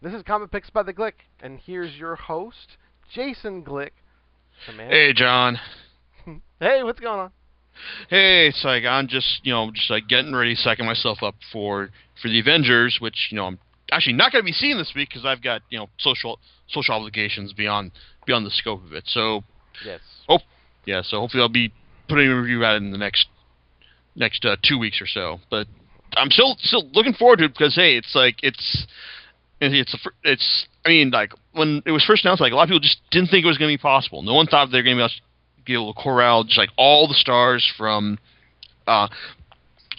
This is Comic Picks by the Glick, and here's your host, Jason Glick. Hey, John. Hey, what's going on? Hey, it's like I'm just you know just like getting ready, psyching myself up for for the Avengers, which you know I'm actually not going to be seeing this week because I've got you know social social obligations beyond beyond the scope of it. So Yes. Oh, yeah, so hopefully I'll be putting a review out in the next next uh, two weeks or so. But I'm still still looking forward to it because hey, it's like it's it's a, it's I mean like when it was first announced, like a lot of people just didn't think it was going to be possible. No one thought they were going to be able to corral just like all the stars from uh,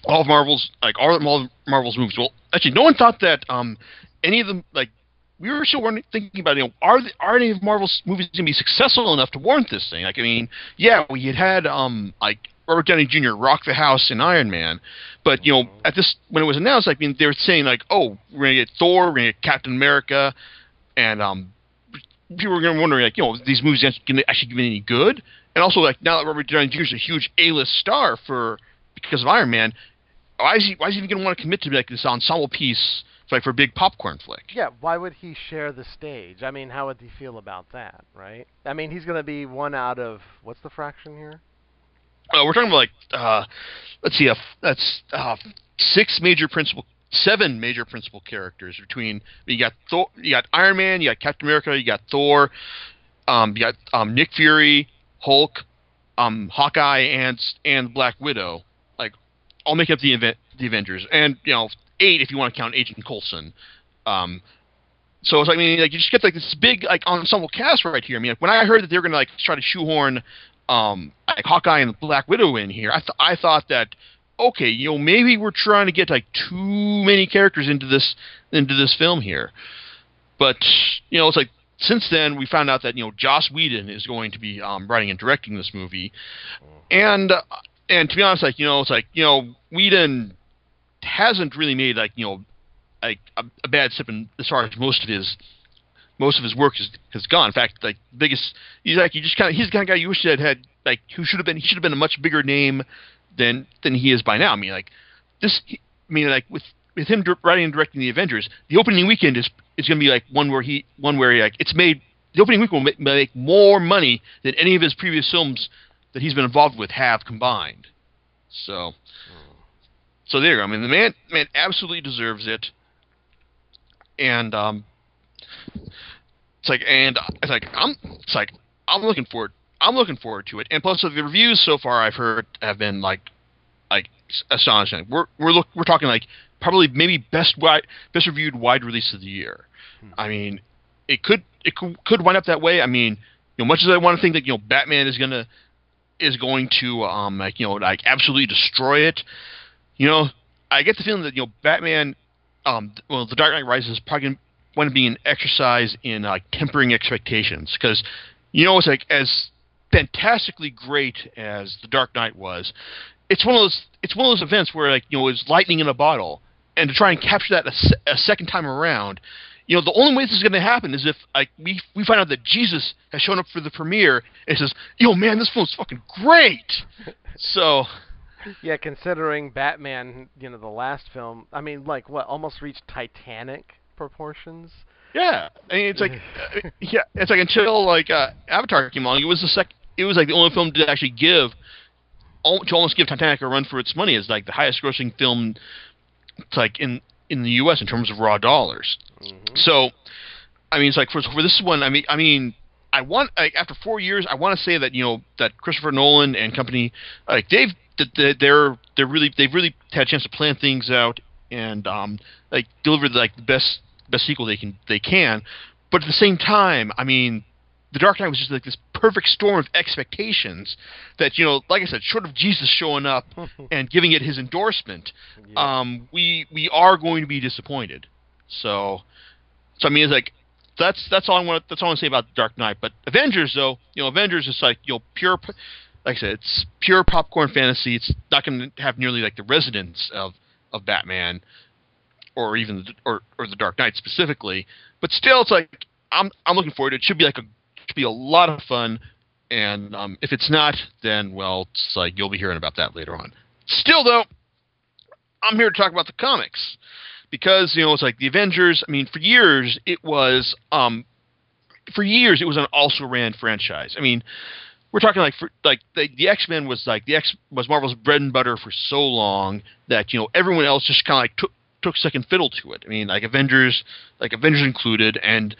all of Marvel's like all of Marvel's movies. Well, actually, no one thought that um, any of them like we were still thinking about you know are the, are any of Marvel's movies going to be successful enough to warrant this thing? Like I mean, yeah, we had had um like Robert Downey Jr. rock the house in Iron Man, but you know at this when it was announced, I mean they were saying like oh we're gonna get Thor, we're gonna get Captain America, and um people were gonna wondering like you know these movies gonna actually be any good, and also like now that Robert Downey Jr. is a huge A-list star for because of Iron Man, why is he why is he even gonna want to commit to like this ensemble piece like for a big popcorn flick? Yeah, why would he share the stage? I mean, how would he feel about that, right? I mean, he's going to be one out of what's the fraction here? Uh, we're talking about like uh, let's see, that's uh, six major principal, seven major principal characters between you got Thor, you got Iron Man, you got Captain America, you got Thor, um, you got um, Nick Fury, Hulk, um, Hawkeye, and and Black Widow, Like, I'll make up the event, the Avengers, and you know eight if you want to count Agent Coulson. Um, so it's like I mean, like you just get like this big like ensemble cast right here. I mean, like, when I heard that they were gonna like try to shoehorn um, like Hawkeye and Black Widow in here, I th- I thought that okay, you know, maybe we're trying to get like too many characters into this into this film here. But you know, it's like since then we found out that you know Joss Whedon is going to be um, writing and directing this movie, and uh, and to be honest, like you know, it's like you know Whedon hasn't really made like you know like a, a bad step in as far as most of his most of his work is has gone. In fact, like biggest, he's like you just kind of he's the kind of guy you wish that had like who should have been he should have been a much bigger name than than he is by now. I mean, like this. I mean, like with with him writing and directing the Avengers, the opening weekend is is going to be like one where he one where he, like it's made the opening week will make, make more money than any of his previous films that he's been involved with have combined. So, so there you go. I mean, the man man absolutely deserves it, and um, it's like and it's like I'm it's like I'm looking forward I'm looking forward to it. And plus, the reviews so far I've heard have been like like astonishing. We're we're look we're talking like probably maybe best wide best reviewed wide release of the year. I mean, it could it could, could wind up that way. I mean, you know, much as I want to think that you know Batman is gonna is going to um like you know like absolutely destroy it, you know, I get the feeling that you know Batman, um, well, The Dark Knight Rises is probably going to be an exercise in tempering expectations because you know it's like as fantastically great as The Dark Knight was, it's one of those it's one of those events where like you know it's lightning in a bottle, and to try and capture that a, a second time around, you know the only way this is going to happen is if like we we find out that Jesus has shown up for the premiere and says, "Yo, man, this film's fucking great." so Yeah, considering Batman, you know, the last film, I mean, like what, almost reached Titanic proportions. Yeah, I mean it's like uh, yeah, it's like until like uh, Avatar came along, it was the sec. It was like the only film to actually give to almost give Titanic a run for its money as like the highest grossing film, it's like in in the U.S. in terms of raw dollars. Mm-hmm. So, I mean, it's like for for this one, I mean, I mean, I want like after four years, I want to say that you know that Christopher Nolan and company, like they've they're they're really they've really had a chance to plan things out and um like deliver like the best best sequel they can they can, but at the same time, I mean. The Dark Knight was just like this perfect storm of expectations that you know, like I said, short of Jesus showing up and giving it his endorsement, Yeah. um, we we are going to be disappointed. So, so I mean, it's like that's that's all I want. That's all I want to say about The Dark Knight. But Avengers, though, you know, Avengers is like you know pure, like I said, it's pure popcorn fantasy. It's not going to have nearly like the resonance of of Batman, or even the, or or the Dark Knight specifically. But still, it's like I'm I'm looking forward to it. It should be like a should be a lot of fun. And um, if it's not, then well, it's like you'll be hearing about that later on. Still, though, I'm here to talk about the comics because you know it's like the Avengers. I mean, for years it was um, for years it was an also ran franchise. I mean, we're talking like for like the, the X Men was like the X was Marvel's bread and butter for so long that you know everyone else just kind of like took took second fiddle to it. I mean, like Avengers, like Avengers included, and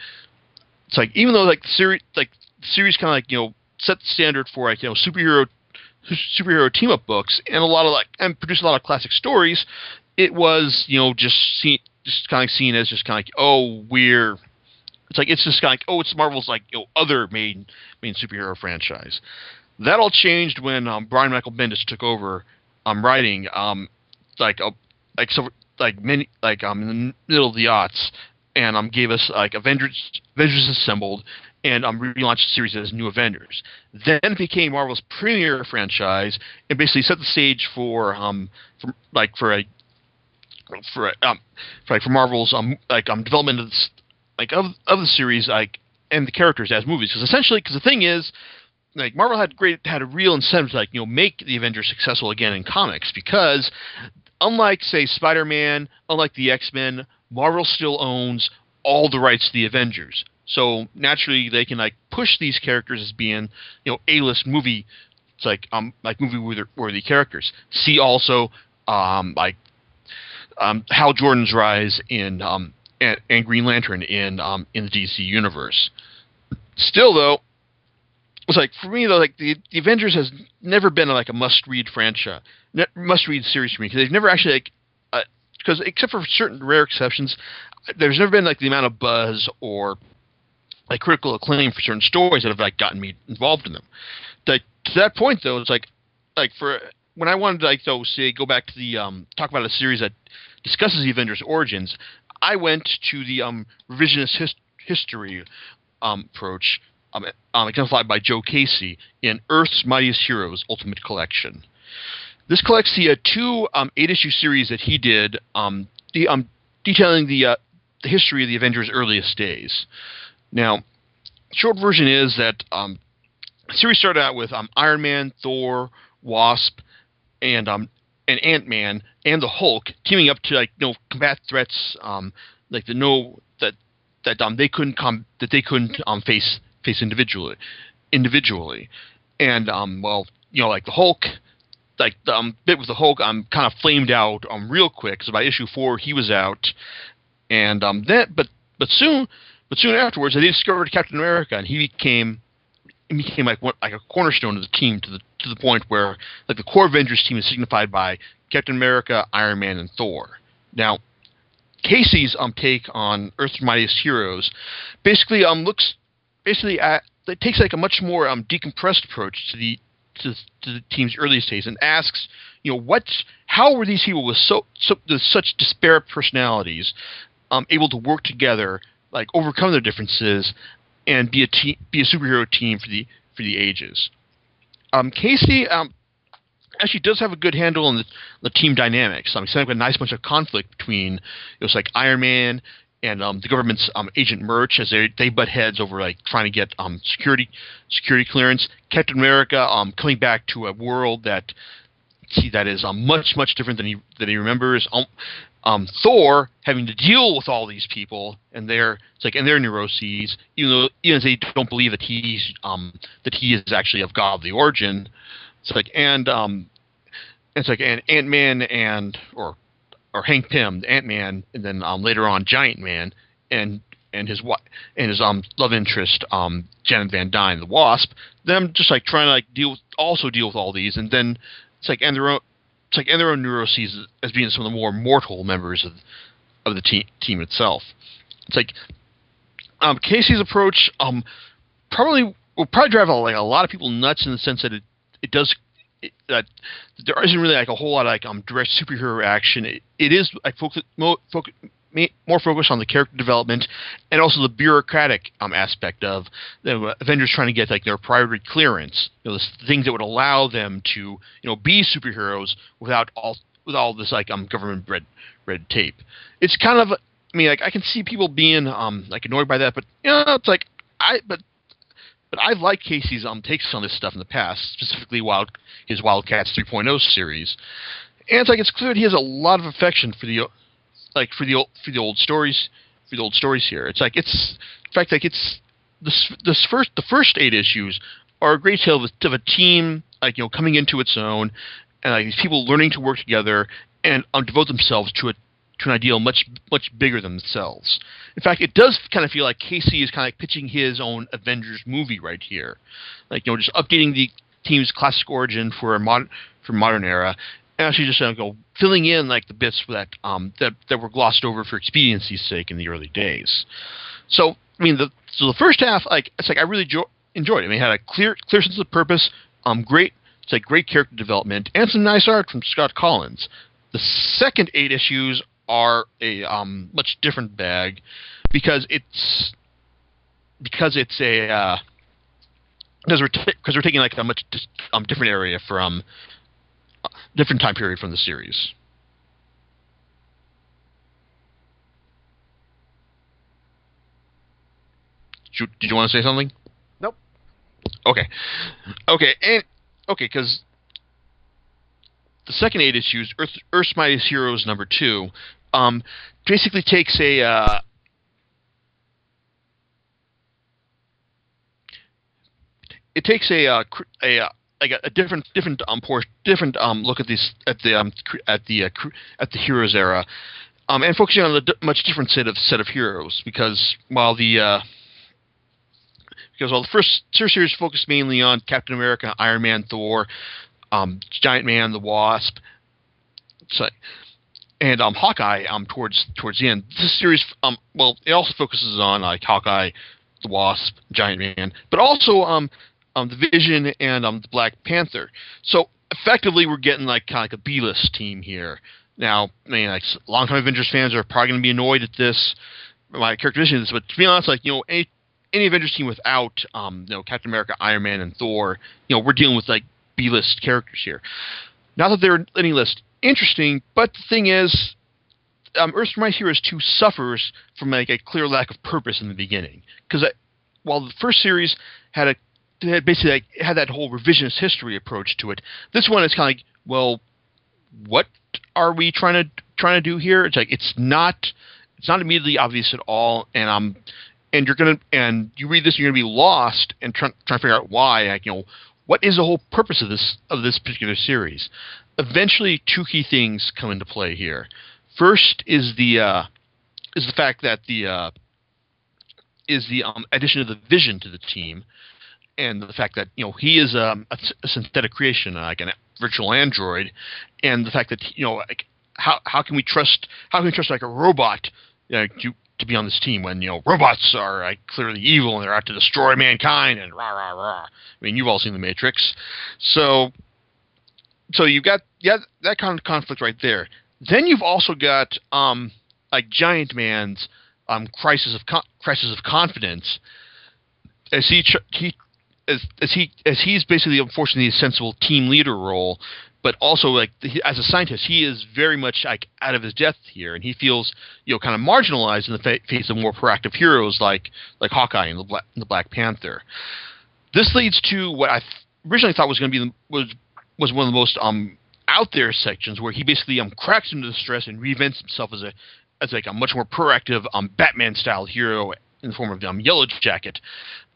it's like even though like the series like the series kind of like you know set the standard for like you know superhero superhero team up books and a lot of like and produced a lot of classic stories. It was you know just seen just kind of seen as just kind of like oh we're it's like it's just kind of like oh it's Marvel's like you know other main main superhero franchise. That all changed when um, Brian Michael Bendis took over um, writing um, like a like so like many like I'm um in the middle of the aughts and um gave us like Avengers Avengers Assembled and um, relaunched the series as New Avengers. Then it became Marvel's premier franchise and basically set the stage for um for, like for a for um for like for Marvel's um like um development of like of of the series like and the characters as movies because essentially because the thing is like Marvel had great had a real incentive to like you know make the Avengers successful again in comics because unlike say Spider-Man, unlike the X-Men, Marvel still owns all the rights to the Avengers. So naturally, they can like push these characters as being, you know, A-list movie. It's like um like movie worthy characters. See also um like um Hal Jordan's rise in um and, and Green Lantern in um in the DC universe. Still though, it's like for me though, like the, the Avengers has never been like a must-read franchise, must-read series for me because they've never actually like because uh, except for certain rare exceptions, there's never been like the amount of buzz or like critical acclaim for certain stories that have like gotten me involved in them. To that point though, it's like like for when I wanted to like though say go back to the um talk about a series that discusses the Avengers origins, I went to the um revisionist his- history um approach um, um exemplified by Joe Casey in Earth's Mightiest Heroes Ultimate Collection. This collects the uh, two um, eight issue series that he did um, the, um, detailing the uh, the history of the Avengers' earliest days. Now, short version is that um, the series started out with um, Iron Man, Thor, Wasp, and um, and Ant Man and the Hulk teaming up to like you know combat threats like the no that that they couldn't come that they couldn't face face individually individually and well you know like the Hulk like the um, bit with the Hulk, I'm kind of flamed out um real quick so by issue four he was out and um then but but soon but soon afterwards, they discovered Captain America, and he became he became like like a cornerstone of the team to the to the point where like the core Avengers team is signified by Captain America, Iron Man, and Thor. Now, Casey's um take on Earth's Mightiest Heroes basically um looks basically at it takes like a much more um decompressed approach to the to, to the team's earliest days and asks, you know, what, how were these people with so, so such disparate personalities um, able to work together like overcome their differences and be a te- be a superhero team for the for the ages. Um, Casey um, actually does have a good handle on the, the team dynamics. Um, he's setting up a nice bunch of conflict between it was like Iron Man and um, the government's um, agent Murch as they they butt heads over like trying to get um, security security clearance. Captain America um, coming back to a world that see that is um, much much different than he than he remembers. Um, um, Thor having to deal with all these people and their it's like and their neuroses, even though even if they don't believe that he's um, that he is actually of godly origin. It's like and um, it's like and Ant Man and or or Hank Pym, Ant Man, and then um, later on Giant Man and and his and his um love interest um Janet Van Dyne, the Wasp. Them just like trying to like deal with also deal with all these, and then it's like and their own it's like and their own neuroses as being some of the more mortal members of of the team team itself. It's like um, Casey's approach um, probably will probably drive a, like a lot of people nuts in the sense that it it does that there isn't really like a whole lot of like um direct superhero action. It, it is like focus, mo, focus more focused on the character development and also the bureaucratic um, aspect of the Avengers trying to get like their priority clearance, you know, the things that would allow them to you know be superheroes without all with all this like um government red red tape. It's kind of I mean like I can see people being um like annoyed by that, but you know it's like I but but I've liked Casey's um takes on this stuff in the past, specifically Wild his Wildcats 3.0 series. And it's like it's clear that he has a lot of affection for the like for the old for the old stories for the old stories here. It's like it's in fact like it's this this first the first eight issues are a great tale of a, of a team like you know coming into its own and like these people learning to work together and um, devote themselves to a to an ideal much much bigger than themselves. In fact, it does kind of feel like Casey is kind of like pitching his own Avengers movie right here, like you know just updating the team's classic origin for a modern for modern era, and actually just uh, go filling in like the bits that um that that were glossed over for expediency's sake in the early days. So I mean the so the first half like it's like I really jo- enjoyed it. I mean, it had a clear clear sense of purpose, um great it's like great character development and some nice art from Scott Kolins. The second eight issues are a um, much different bag because it's because it's a uh, because we're because we're taking like a much um, different area from uh, different time period from the series. Did you, did you want to say something? Nope. Okay. Okay, and okay, because the second eight issues, Earth, Earth's Mightiest Heroes number two, um, basically takes a uh, it takes a uh, a uh, like a, a, different different um por- different um look at this at the um at the uh, at the heroes era, um and focusing on a d- much different set of set of heroes because while the uh, because while the first series focused mainly on Captain America, Iron Man, Thor, um, Giant Man, the Wasp, so, and um, Hawkeye um, towards towards the end. This series, um, well, it also focuses on like Hawkeye, the Wasp, Giant Man, but also um, um, the Vision and um, the Black Panther. So effectively, we're getting like kind of like a B-list team here. Now, I mean, like longtime Avengers fans are probably going to be annoyed at this, my characterization of this, but to be honest, like you know, any any Avengers team without um, you know Captain America, Iron Man, and Thor, you know, we're dealing with like B-list characters here. Not that they're any less interesting, but the thing is, um, Earth's Mightiest Heroes 2 suffers from like a clear lack of purpose in the beginning. Because while the first series had a had basically like, had that whole revisionist history approach to it, this one is kind of like, well, what are we trying to trying to do here? It's like it's not it's not immediately obvious at all, and um, and you're gonna and you read this, and you're gonna be lost and trying trying to figure out why. Like, you know, what is the whole purpose of this of this particular series? Eventually, two key things come into play here. First is the uh, is the fact that the uh, is the um, addition of the Vision to the team, and the fact that you know he is um, a, a synthetic creation, like a virtual android, and the fact that you know like how how can we trust how can we trust like a robot you know, to to be on this team when you know robots are like clearly evil and they're out to destroy mankind and rah rah rah. I mean, you've all seen the Matrix, so so you've got yeah that kind of conflict right there. Then you've also got um like Giant Man's um crisis of con- crisis of confidence as he he as, as he as he's basically unfortunately a sensible team leader role but also like as a scientist, he is very much like out of his depth here, and he feels you know kind of marginalized in the fa- face of more proactive heroes like like Hawkeye and the Black, and the Black Panther. This leads to what I th- originally thought was going to be the, was was one of the most um out there sections where he basically um cracks into the stress and reinvents himself as a as like a much more proactive um Batman style hero in the form of um Yellow Jacket,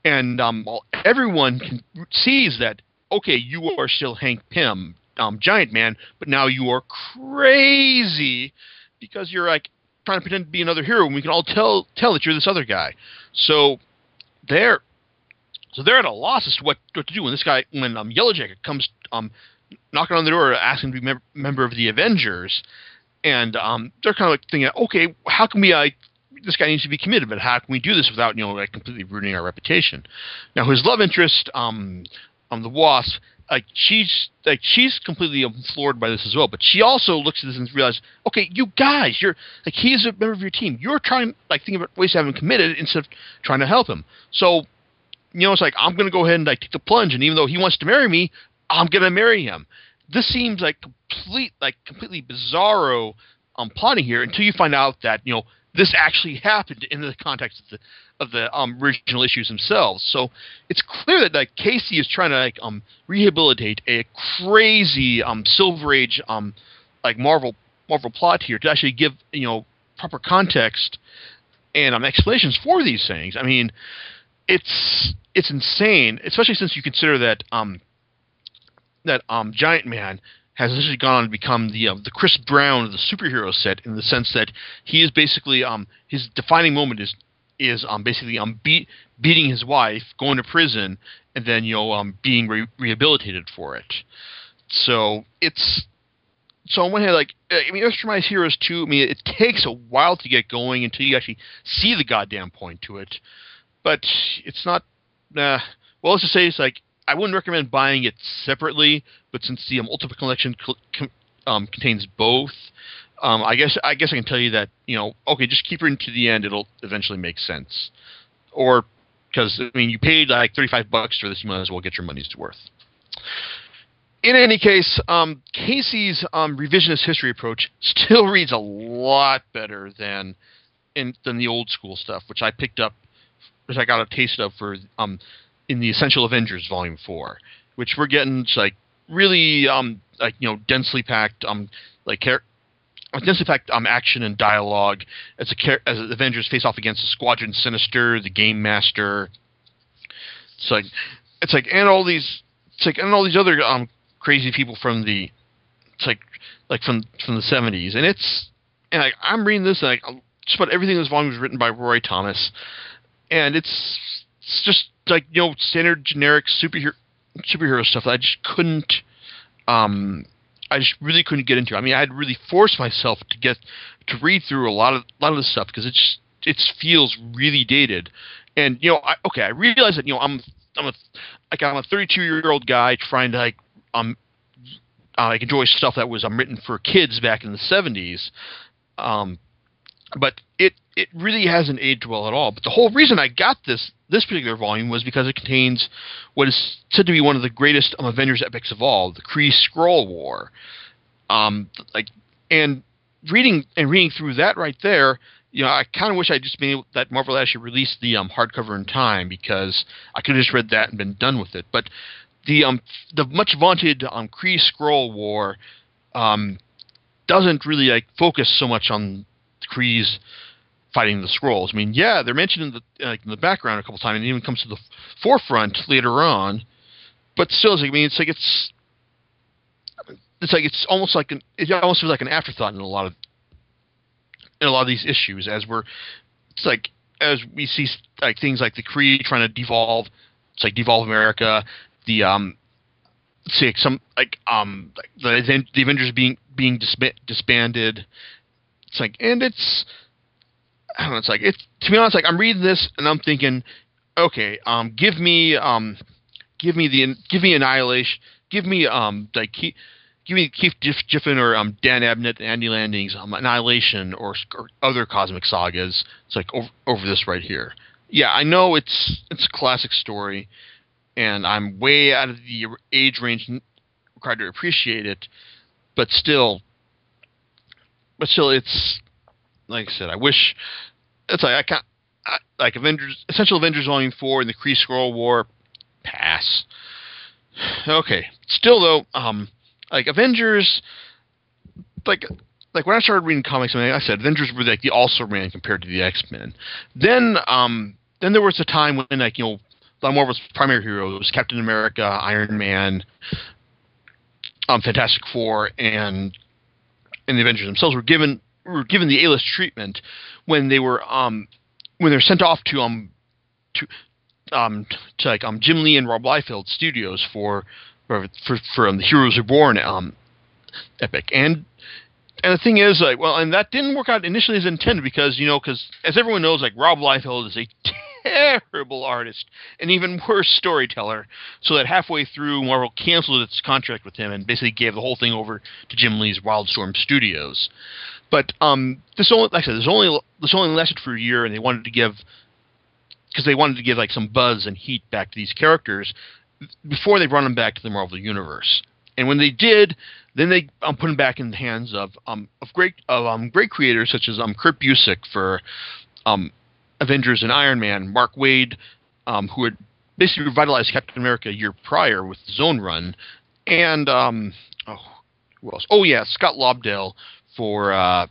and um everyone can, sees that okay you are still Hank Pym um, Giant Man, but now you are crazy because you're like trying to pretend to be another hero, and we can all tell tell that you're this other guy. So they're so they're at a loss as to what, what to do when this guy when um, Yellowjacket comes um, knocking on the door asking to be mem- member of the Avengers, and um, they're kind of like thinking, okay, how can we? Uh, this guy needs to be committed, but how can we do this without you know like completely ruining our reputation? Now his love interest, um, um, the Wasp, like she's like she's completely floored by this as well. But she also looks at this and realizes, okay, you guys, you're like he's a member of your team. You're trying like thinking about ways to have him committed instead of trying to help him. So, you know, it's like I'm gonna go ahead and like take the plunge, and even though he wants to marry me, I'm gonna marry him. This seems like complete like completely bizarro um plotting here until you find out that you know this actually happened in the context of the of the um, original issues themselves. So it's clear that like Casey is trying to like um, rehabilitate a crazy um, Silver Age um, like Marvel Marvel plot here to actually give you know proper context and um, explanations for these things. I mean, it's it's insane, especially since you consider that um, that um, Giant Man has essentially gone on to become the uh, the Chris Brown of the superhero set in the sense that he is basically um, his defining moment is is um, basically um, beat, beating his wife, going to prison, and then you know um, being re- rehabilitated for it. So it's so on one hand, like I mean, Earthrise Heroes two. I mean, it takes a while to get going until you actually see the goddamn point to it. But it's not. Uh, well, let's just say it's like I wouldn't recommend buying it separately. But since the um, Ultimate Collection cl- um, contains both, um, I guess I guess I can tell you that you know, okay, just keep it into the end. It'll eventually make sense. Or because I mean, you paid like thirty five bucks for this, you might as well get your money's worth in any case, um, Casey's um, revisionist history approach still reads a lot better than in, than the old school stuff, which I picked up, which I got a taste of for um, in the Essential Avengers Volume Four, which we're getting like really um, like you know densely packed um, like densely packed um, action and dialogue as a char- as Avengers face off against the Squadron Sinister, the Game Master. It's like it's like and all these it's like and all these other um crazy people from the it's like like from from the 70s and it's and I, I'm reading this and like just about everything in this volume was written by Roy Thomas and it's it's just like you know standard generic superhero superhero stuff that I just couldn't um I just really couldn't get into. I mean, I had really forced myself to get to read through a lot of a lot of this stuff because it just it feels really dated. And you know, I, okay, I realize that you know I'm I'm a like I'm a 32 year old guy trying to like um, I enjoy stuff that was um, written for kids back in the 70s. Um, but it it really hasn't aged well at all. But the whole reason I got this this particular volume was because it contains what is said to be one of the greatest um, Avengers epics of all, the Kree Skrull War. Um, like and reading and reading through that right there, you know, I kind of wish I'd just been able that Marvel actually released the um, hardcover in time because I could have just read that and been done with it. But the um the much vaunted um Kree Skrull War um doesn't really like focus so much on the Krees fighting the Skrulls. I mean, yeah, they're mentioned in the like in the background a couple times, and it even comes to the forefront later on. But still, I mean, it's like it's it's like it's almost like an it almost feels like an afterthought in a lot of in a lot of these issues as we're it's like as we see like things like the Kree trying to devolve it's like devolve America the um say some like um the, the Avengers being being disbanded. It's like and it's I don't know. It's like it's to be honest. Like I'm reading this and I'm thinking, okay, um, give me um, give me the give me Annihilation, give me um, like keep, give me Keith Giffen or um, Dan Abnett, and Andy Lanning's, um, Annihilation or, or other cosmic sagas. It's like over, over this right here. Yeah, I know it's it's a classic story and I'm way out of the age range required to appreciate it, but still, but still, it's like I said. I wish it's like I can't I, like Avengers, Essential Avengers Volume Four and the Kree Skrull War. Pass. Okay. Still though, um, like Avengers, like like when I started reading comics, I, mean, I said Avengers were like the also ran compared to the X Men. Then um, then there was a time when like you know Marvel's primary heroes, Captain America, Iron Man, um, Fantastic Four, and and the Avengers themselves were given were given the A-list treatment when they were um when they're sent off to um to um to like um Jim Lee and Rob Liefeld studios for for for, for um, the Heroes Reborn um epic. And and the thing is like well and that didn't work out initially as intended because you know because as everyone knows like Rob Liefeld is a terrible artist, and even worse storyteller, so that halfway through, Marvel canceled its contract with him and basically gave the whole thing over to Jim Lee's Wildstorm Studios. But um, this only, like I said, this only this only lasted for a year, and they wanted to give because they wanted to give like some buzz and heat back to these characters before they brought them back to the Marvel universe. And when they did, then they um, put them back in the hands of um, of great of um, great creators such as um, Kurt Busiek for um, Avengers and Iron Man, Mark Waid, um, who had basically revitalized Captain America a year prior with own run, and um, oh, who else? Oh yeah, Scott Lobdell for uh,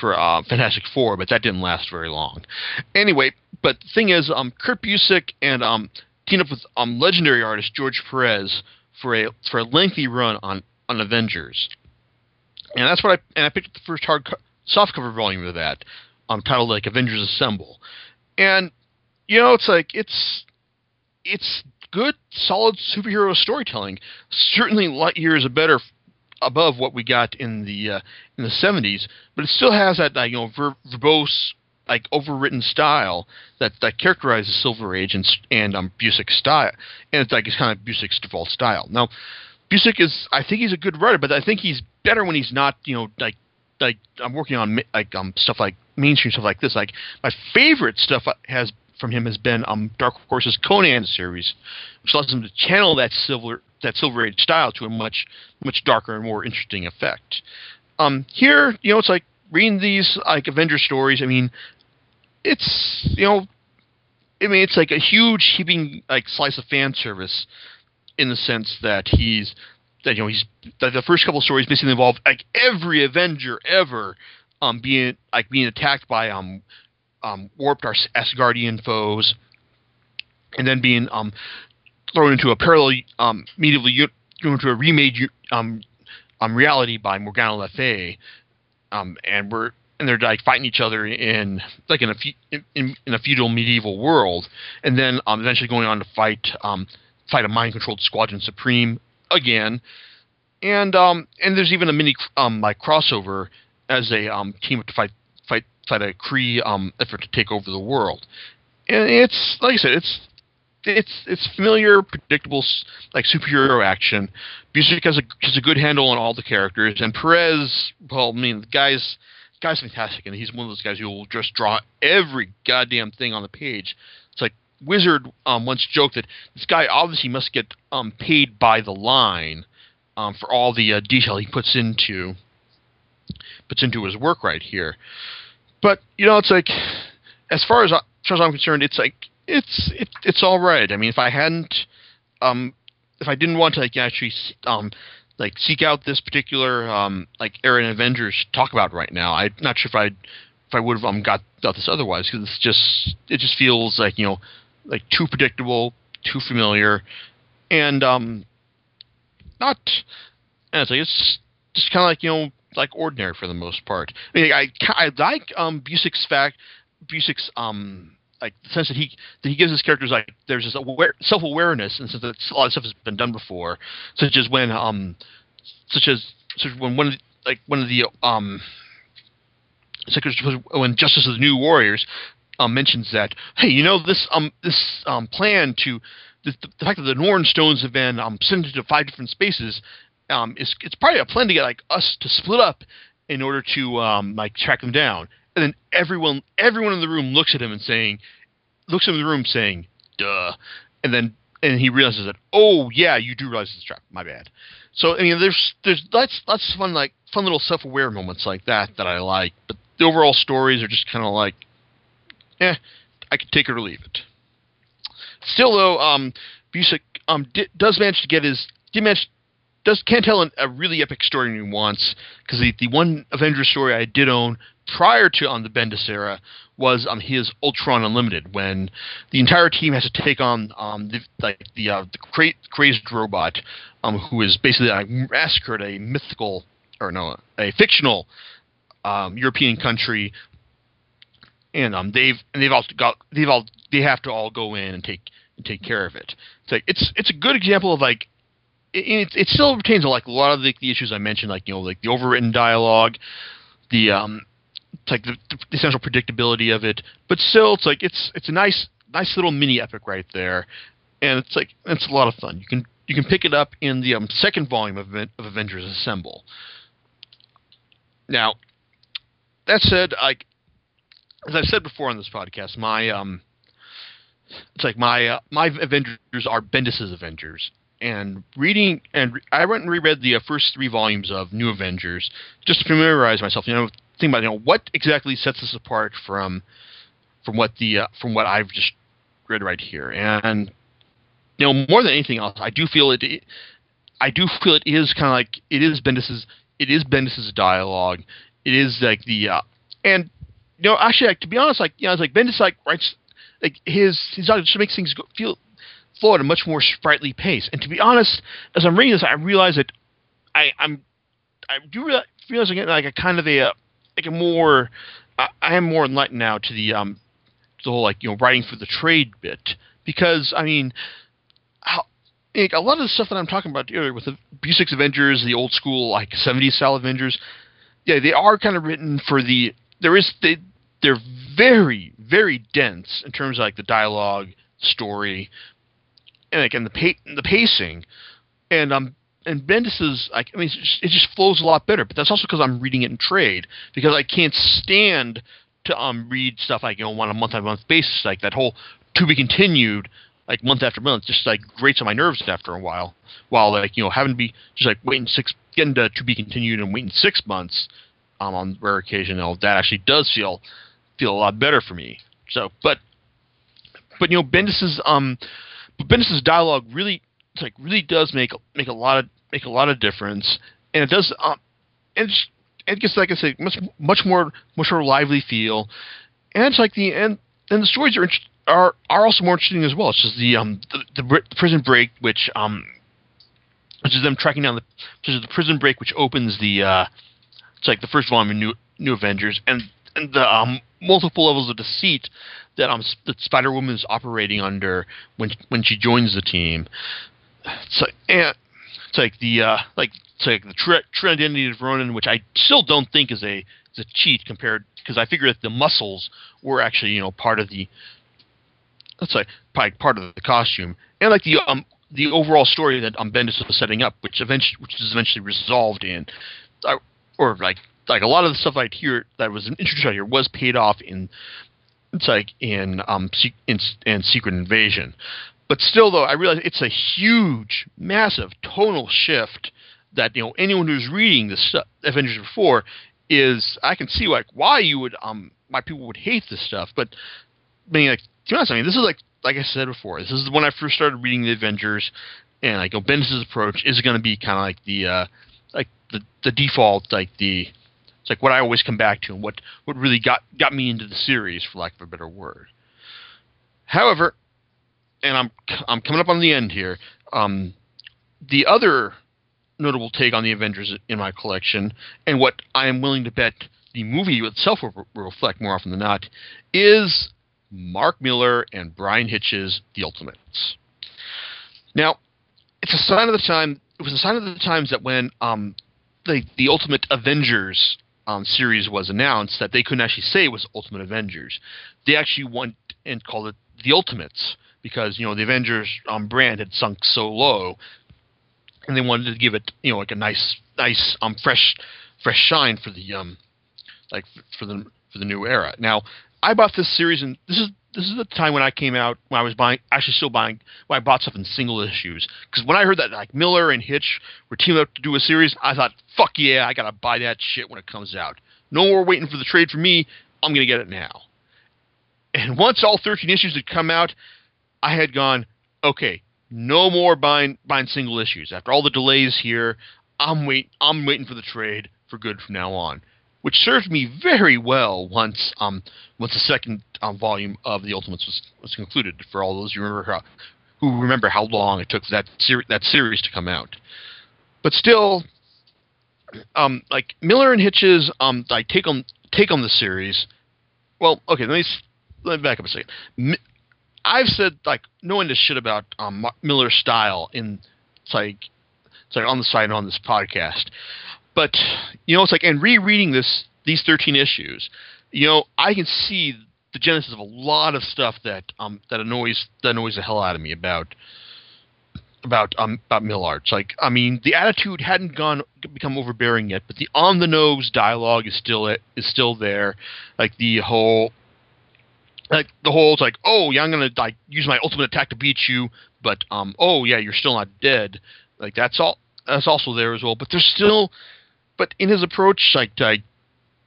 for uh, Fantastic Four, but that didn't last very long. Anyway, but the thing is, um, Kurt Busiek and um, teamed up with um, legendary artist George Perez for a for a lengthy run on on Avengers, and that's what I and I picked up the first hard co- softcover volume of that, um, titled like Avengers Assemble, and you know it's like it's it's good, solid superhero storytelling. Certainly, light years better above what we got in the uh, in the '70s, but it still has that like, you know ver- verbose, like overwritten style that that characterizes Silver Age and and um, Busiek's style, and it's like it's kind of Busiek's default style. Now, Busiek is I think he's a good writer, but I think he's better when he's not you know like like I'm working on like um stuff like mainstream stuff like this. Like my favorite stuff has from him has been um, Dark Horse's Conan series, which allows him to channel that silver that Silver Age style to a much much darker and more interesting effect. Um, here, you know, it's like reading these like Avenger stories. I mean, it's you know, I mean, it's like a huge heaping like slice of fan service in the sense that he's that you know he's that the first couple stories basically involve like every Avenger ever um being like being attacked by um um, warped our Asgardian foes, and then being um, thrown into a parallel um, medieval into a remade um, um, reality by Morgana Le Fay, um, and we're and they're like fighting each other in like in a in, in a feudal medieval world, and then um, eventually going on to fight um, fight a mind controlled Squadron Supreme again, and um, and there's even a mini um, like crossover as they um, team up to fight fight fight a Kree um, effort to take over the world. And it's like I said, it's it's it's familiar, predictable, like superhero action. Busiek has a has a good handle on all the characters, and Perez, well, I mean, the guy's guy's fantastic, and he's one of those guys who will just draw every goddamn thing on the page. It's like Wizard um, once joked that this guy obviously must get um, paid by the line um, for all the uh, detail he puts into puts into his work right here. But you know, it's like as far as, as far as I'm concerned, it's like it's it, it's all right. I mean, if I hadn't, um, if I didn't want to like actually um, like seek out this particular um, like in Avengers talk about right now, I'm not sure if I'd if I would have um, got, got this otherwise because it's just it just feels like you know like too predictable, too familiar, and um, not. And it's like it's just kind of like you know like ordinary for the most part. I mean, I I like um Busiek's fact Busiek's um like the sense that he that he gives his characters like there's this aware, self awareness and since that a lot of stuff has been done before, such as when um such as such when one of the, like one of the um when Justice of the New Warriors um, mentions that hey you know this um this um plan to the, the fact that the Norn stones have been um, sent into five different spaces um, it's, it's probably a plan to get like us to split up in order to um, like track them down. And then everyone everyone in the room looks at him and saying, looks at him in the room saying, "Duh," and then and he realizes that, oh yeah, you do realize it's a trap. My bad. So I mean, there's there's lots of fun like fun little self aware moments like that that I like. But the overall stories are just kind of like, eh, I could take it or leave it. Still though, um, Busiek um does manage to get his did manage does can't tell an, a really epic story he wants because the, the one Avengers story I did own prior to on the Bendis era was um his Ultron Unlimited when the entire team has to take on um the like the uh, the cra- crazed robot um who is basically like massacred a mythical or no a fictional um, European country and um they've and they've all got they've all they have to all go in and take and take care of it. It's like it's it's a good example of like it, it still retains like a lot of the, the, issues I mentioned, like you know, like the overwritten dialogue, the um, like the, the essential predictability of it, but still, it's like it's it's a nice nice little mini epic right there, and it's like it's a lot of fun. You can you can pick it up in the um, second volume of, of Avengers Assemble. Now, that said, I as I've said before on this podcast, my um, it's like my uh, my Avengers are Bendis's Avengers, and reading and I went and reread the uh, first three volumes of New Avengers just to familiarize myself. You know, think about you know what exactly sets this apart from from what the uh, from what I've just read right here, and you know more than anything else, I do feel it. it I do feel it is kind of like it is Bendis's it is Bendis's dialogue. It is like the uh, and you know, actually, like, to be honest, like you know, it's like Bendis like writes like his his dialogue just makes things go, feel flow at a much more sprightly pace. And to be honest, as I'm reading this, I realize that I I'm I do realize, I'm like a kind of a like a more I, I am more enlightened now to the um the whole like you know writing for the trade bit because I mean how like, a lot of the stuff that I'm talking about earlier with the B6 Avengers, the old school like 70s style Avengers, yeah, they are kind of written for the there is they they're very very dense in terms of like the dialogue, story, and and the pa- the pacing, and um and Bendis is like I mean just, it just flows a lot better. But that's also because I'm reading it in trade because I can't stand to um read stuff like you know on a month by month basis like that whole to be continued like month after month just like grates on my nerves after a while. While like you know having to be just like waiting six getting to to be continued and waiting six months um, on rare occasion, you know, that actually does feel feel a lot better for me. So, but but you know, Bendis's um, Bendis's dialogue really it's like really does make make a lot of make a lot of difference, and it does um, and it gets like I say much much more much more lively feel, and it's like the and and the stories are are are also more interesting as well. It's just the um the, the prison break which um which is them tracking down the which is the prison break which opens the uh it's like the first volume of New New Avengers. And and the um, multiple levels of deceit that um that Spider Woman is operating under when when she joins the team. So and it's like the uh, like it's like the true, identity of Ronin, which I still don't think is a is a cheat compared because I figure that the muscles were actually you know part of the let's say part of the costume and like the um the overall story that um Bendis was setting up, which eventually which is eventually resolved in, uh, or like like a lot of the stuff I'd hear that was introduced out here was paid off in it's like in um in, in Secret Invasion. But still, though, I realize it's a huge, massive tonal shift that you know anyone who's reading this stuff, Avengers before is I can see like why you would um why people would hate this stuff. But I mean, like to be honest, I mean this is like like I said before, this is when I first started reading the Avengers, and like you know, Bendis' approach is going to be kind of like the uh, like the the default like the it's like what I always come back to and what what really got got me into the series for lack of a better word. However, and I'm I'm coming up on the end here. Um, the other notable take on the Avengers in my collection, and what I am willing to bet the movie itself will, reflect more often than not, is Mark Millar and Bryan Hitch's The Ultimates. Now, it's a sign of the time. It was a sign of the times that when um, the the Ultimate Avengers um, series was announced, that they couldn't actually say it was Ultimate Avengers. They actually went and called it The Ultimates because you know the Avengers um, brand had sunk so low, and they wanted to give it you know like a nice nice um fresh fresh shine for the um like for the for the new era. Now I bought this series and this is this is the time when I came out when I was buying actually still buying when I bought stuff in single issues. Because when I heard that like Millar and Hitch were teaming up to do a series I thought fuck yeah I gotta buy that shit when it comes out. No more waiting for the trade for me I'm gonna get it now. And once all 13 issues had come out I had gone okay no more buying buying single issues. After all the delays here I'm wait I'm waiting for the trade for good from now on which served me very well once um, once the second um, volume of the Ultimates was, was concluded. For all those who remember how, who remember how long it took that ser- that series to come out, but still, um, like Millar and Hitch's um, like take on take on the series. Well, okay, let me let me back up a second. I've said like knowing this shit about um, Millar's style in it's like it's like on the side and on this podcast but you know, it's like and rereading this these thirteen issues, you know, I can see the genesis of a lot of stuff that um that annoys that annoys the hell out of me about about um about Millard. It's like I mean the attitude hadn't gone become overbearing yet, but the on the nose dialogue is still is still there. Like the whole like the whole it's like oh yeah I'm gonna like use my ultimate attack to beat you, but um oh yeah you're still not dead. Like that's all that's also there as well. But there's still but in his approach, like,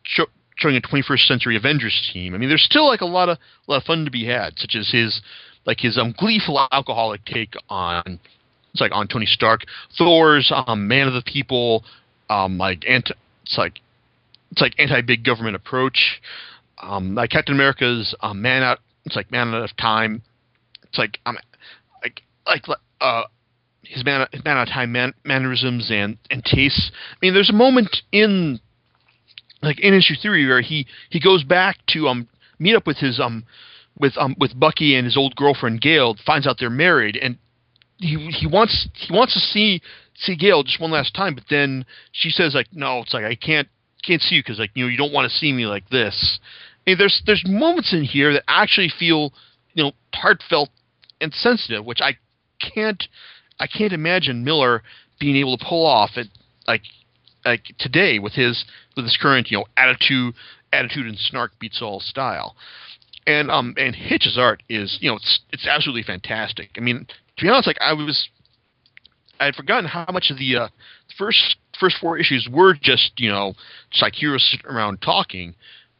show, showing a 21st century Avengers team, I mean, there's still like a lot of a lot of fun to be had, such as his like his um, gleeful alcoholic take on it's like on Tony Stark, Thor's um, Man of the People, um, like anti, it's like it's like anti-big government approach. Um, like Captain America's um, man out. It's like man out of time. It's like um, like like uh, his man his man time man, mannerisms and and tastes. I mean, there's a moment in like in issue three where he he goes back to um meet up with his um with um with Bucky and his old girlfriend Gail. Finds out they're married and he he wants he wants to see see Gail just one last time, but then she says like, no, it's like I can't can't see you because like you know you don't want to see me like this. And there's there's moments in here that actually feel you know heartfelt and sensitive, which I can't I can't imagine Millar being able to pull off at like like today with his with his current you know attitude attitude and snark beats all style. And um and Hitch's art is you know it's it's absolutely fantastic. I mean to be honest, like I was I had forgotten how much of the uh, first first four issues were just you know just like heroes sitting around talking,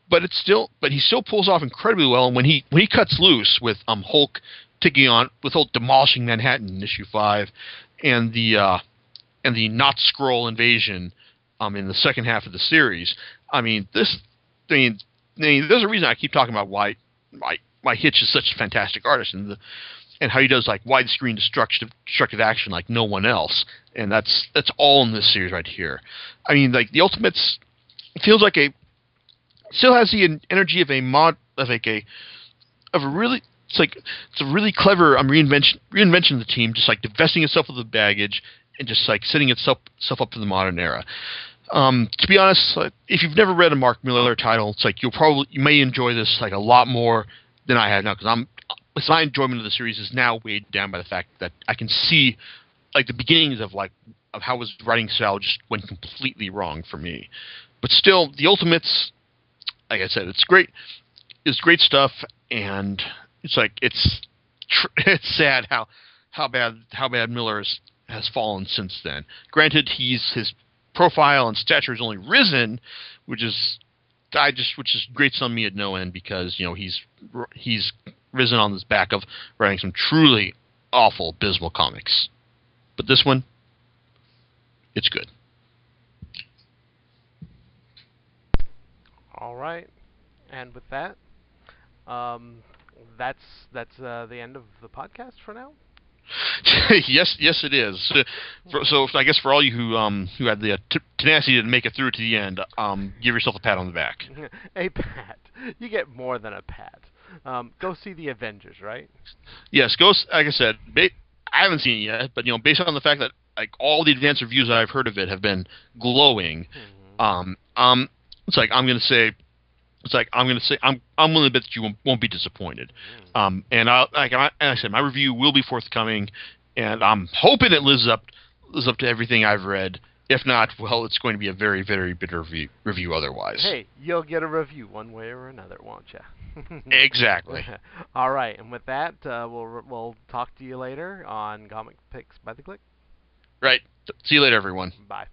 but it's still but he still pulls off incredibly well. And when he when he cuts loose with um Hulk taking on with Hulk demolishing Manhattan in issue five, and the uh, and the not Skrull invasion um in the second half of the series. I mean this I mean, I mean there's a reason I keep talking about why why why Hitch is such a fantastic artist and the and how he does like widescreen destructive destructive action like no one else, and that's that's all in this series right here. I mean, like the Ultimates feels like a still has the energy of a mod of like a of a really it's like it's a really clever um, reinvention reinvention of the team, just like divesting itself of the baggage and just like setting itself itself up for the modern era. Um, to be honest, if you've never read a Mark Millar title, it's like you'll probably you may enjoy this like a lot more than I have now because I'm because my enjoyment of the series is now weighed down by the fact that I can see like the beginnings of like of how his writing style just went completely wrong for me. But still, the Ultimates, like I said, it's great. It's great stuff, and it's like it's tr- it's sad how how bad how bad Millar's has fallen since then. Granted, he's his profile and stature has only risen, which is I just which is great on me at no end because you know he's he's risen on this back of writing some truly awful, abysmal comics. But this one, it's good. All right, and with that, um, that's that's uh, the end of the podcast for now. yes, yes, it is. So, for, so, I guess for all you who um who had the uh, t- tenacity to make it through to the end, um, give yourself a pat on the back. a pat. You get more than a pat. Um, go see the Avengers, right? Yes, go. Like I said, ba- I haven't seen it yet, but you know, based on the fact that like all the advanced reviews I've heard of it have been glowing, mm-hmm. um, um, it's like I'm gonna say, it's like I'm gonna say I'm I'm willing to bet that you won't, won't be disappointed. Mm. Um, and I like I, I said, my review will be forthcoming, and I'm hoping it lives up lives up to everything I've read. If not, well, it's going to be a very, very bitter review, review otherwise. Hey, you'll get a review one way or another, won't you? exactly. All right, and with that, uh, we'll we'll talk to you later on Comic Picks by the Glick. Right. See you later, everyone. Bye.